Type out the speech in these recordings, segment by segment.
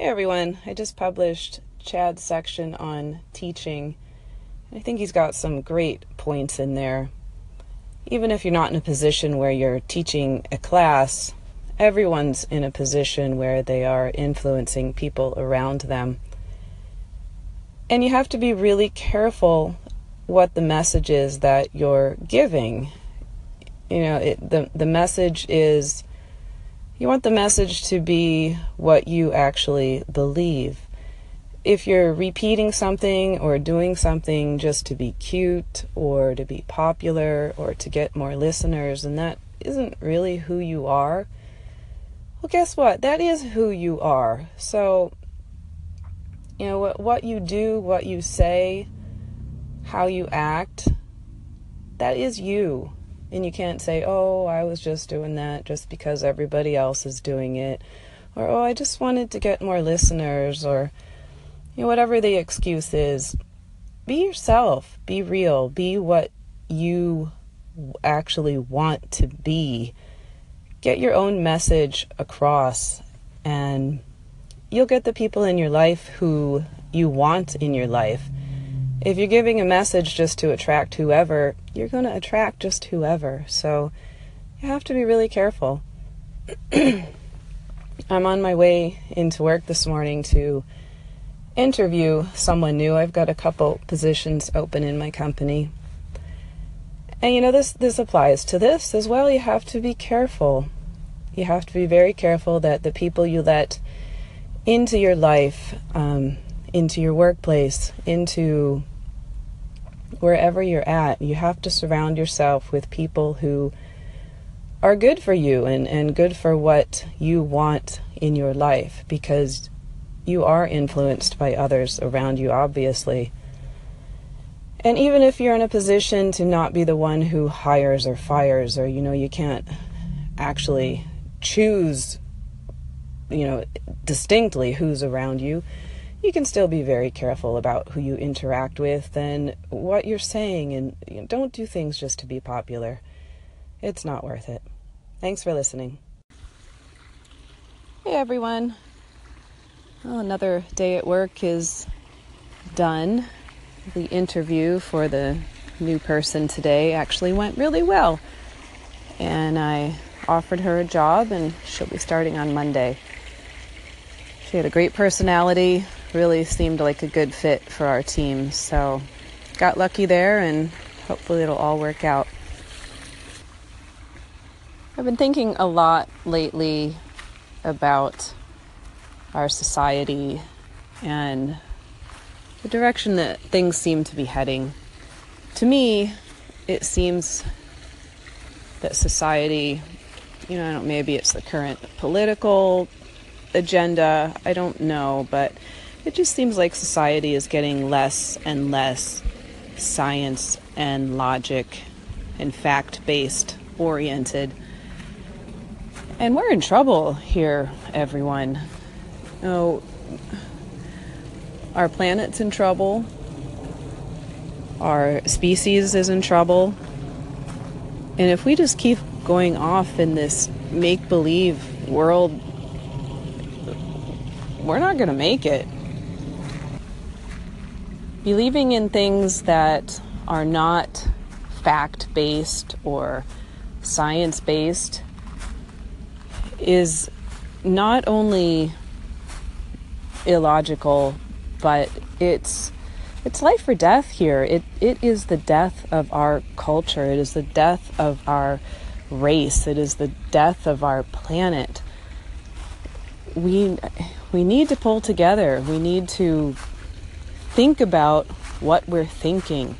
Hey everyone, I just published Chad's section on teaching. I think he's got some great points in there. Even if you're not in a position where you're teaching a class, everyone's in a position where they are influencing people around them. And you have to be really careful what the message is that you're giving. You know, it, the the message is you want the message to be what you actually believe. If you're repeating something or doing something just to be cute or to be popular or to get more listeners, and that isn't really who you are, well, guess what? That is who you are. So, you know, what, what you do, what you say, how you act, that is you. And you can't say, oh, I was just doing that just because everybody else is doing it. Or, oh, I just wanted to get more listeners. Or, you know, whatever the excuse is. Be yourself. Be real. Be what you actually want to be. Get your own message across, and you'll get the people in your life who you want in your life if you're giving a message just to attract whoever, you're going to attract just whoever. So you have to be really careful. I'm on my way into work this morning to interview someone new. I've got a couple positions open in my company. And you know this this applies to this as well. You have to be careful. You have to be very careful that the people you let into your life um, into your workplace, into wherever you're at, you have to surround yourself with people who are good for you and, and good for what you want in your life because you are influenced by others around you, obviously. And even if you're in a position to not be the one who hires or fires, or you know, you can't actually choose, you know, distinctly who's around you, you can still be very careful about who you interact with and what you're saying, and you know, don't do things just to be popular. It's not worth it. Thanks for listening. Hey everyone. Well, another day at work is done. The interview for the new person today actually went really well. And I offered her a job, and she'll be starting on Monday. She had a great personality, really seemed like a good fit for our team. So got lucky there and hopefully it'll all work out. I've been thinking a lot lately about our society and the direction that things seem to be heading. To me, it seems that society, you know, maybe it's the current political agenda, I don't know, but it just seems like society is getting less and less science and logic and fact based oriented. And we're in trouble here, everyone. Oh, our planet's in trouble. Our species is in trouble. And if we just keep going off in this make believe world, we're not going to make it believing in things that are not fact based or science based is not only illogical, but it's it's life or death here. It it is the death of our culture. It is the death of our race. It is the death of our planet. We we need to pull together. We need to think about what we're thinking.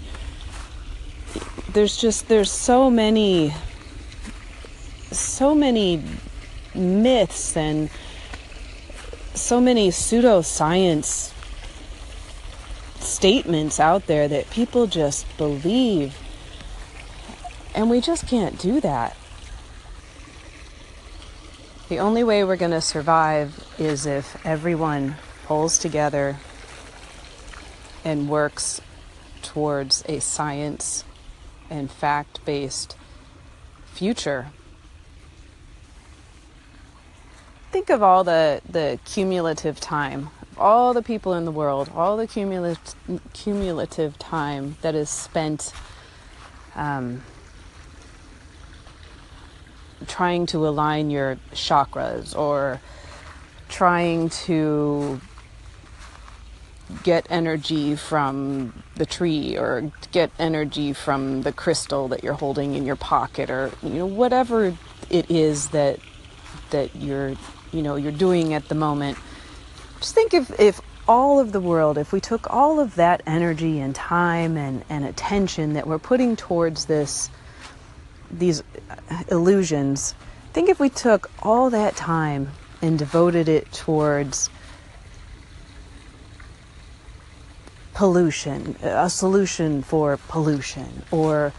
There's just there's so many so many myths and so many pseudoscience statements out there that people just believe. And we just can't do that. The only way we're going to survive is if everyone pulls together and works towards a science and fact based future. think of all the, the cumulative time, all the people in the world, all the cumulative, cumulative time that is spent um, trying to align your chakras or trying to get energy from the tree or get energy from the crystal that you're holding in your pocket or you know whatever it is that that you're you know you're doing at the moment. Just think if if all of the world if we took all of that energy and time and, and attention that we're putting towards this these illusions think if we took all that time and devoted it towards pollution, a solution for pollution, or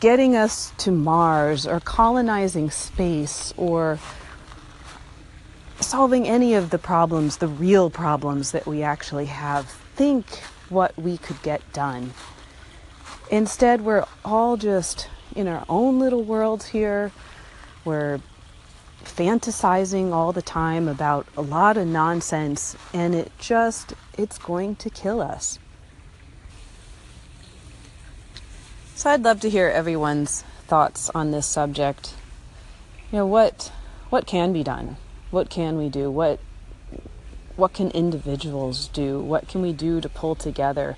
getting us to Mars, or colonizing space, or solving any of the problems, the real problems that we actually have. Think what we could get done. Instead, we're all just in our own little worlds here. We're fantasizing all the time about a lot of nonsense and it just it's going to kill us. So I'd love to hear everyone's thoughts on this subject. You know, what what can be done? What can we do? What what can individuals do? What can we do to pull together?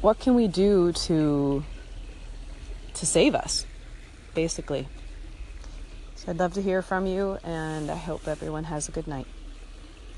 What can we do to to save us, basically? So I'd love to hear from you, and I hope everyone has a good night.